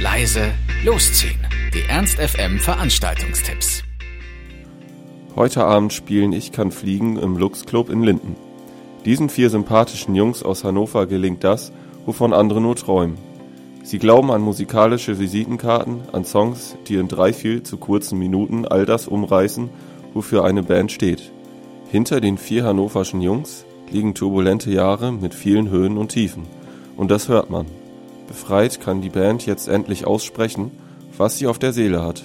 leise, losziehen. Die Ernst FM Veranstaltungstipps. Heute Abend spielen Ich kann fliegen im Lux Club in Linden. Diesen vier sympathischen Jungs aus Hannover gelingt das, wovon andere nur träumen. Sie glauben an musikalische Visitenkarten, an Songs, die in drei viel zu kurzen Minuten all das umreißen, wofür eine Band steht. Hinter den vier hannoverschen Jungs liegen turbulente Jahre mit vielen Höhen und Tiefen. Und das hört man. Befreit kann die Band jetzt endlich aussprechen, was sie auf der Seele hat.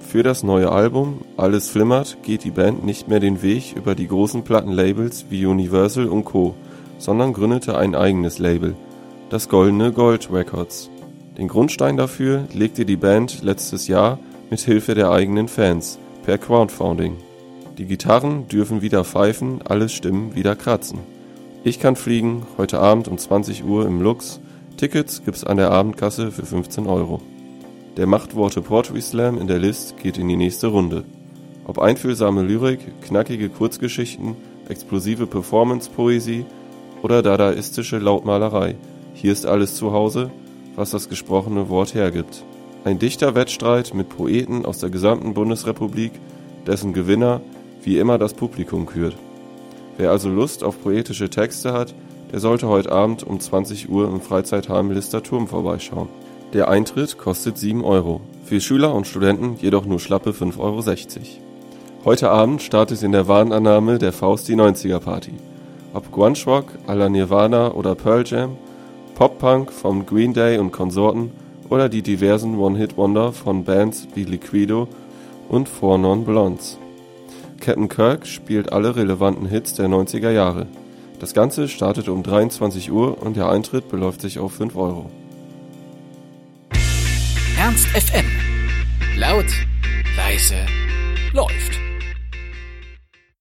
Für das neue Album Alles flimmert geht die Band nicht mehr den Weg über die großen Plattenlabels wie Universal und Co., sondern gründete ein eigenes Label, das Goldene Gold Records. Den Grundstein dafür legte die Band letztes Jahr mit Hilfe der eigenen Fans per Crowdfunding. Die Gitarren dürfen wieder pfeifen, alle Stimmen wieder kratzen. Ich kann fliegen, heute Abend um 20 Uhr im Lux. Tickets gibt's an der Abendkasse für 15 Euro. Der Machtworte Poetry Slam in der List geht in die nächste Runde. Ob einfühlsame Lyrik, knackige Kurzgeschichten, explosive Performance-Poesie oder dadaistische Lautmalerei, hier ist alles zu Hause, was das gesprochene Wort hergibt. Ein dichter Wettstreit mit Poeten aus der gesamten Bundesrepublik, dessen Gewinner wie immer das Publikum kürt. Wer also Lust auf poetische Texte hat, der sollte heute Abend um 20 Uhr im Freizeitheim Lister Turm vorbeischauen. Der Eintritt kostet 7 Euro, für Schüler und Studenten jedoch nur schlappe 5,60 Euro. Heute Abend startet in der Warnannahme der Faust die 90er Party. Ob Grunge Rock, à la Nirvana oder Pearl Jam, Pop-Punk vom Green Day und Konsorten oder die diversen One-Hit-Wonder von Bands wie Liquido und Four Non Blondes. Captain Kirk spielt alle relevanten Hits der 90er Jahre. Das Ganze startet um 23 Uhr und der Eintritt beläuft sich auf 5 Euro. Ernst FM. Laut, leise, läuft.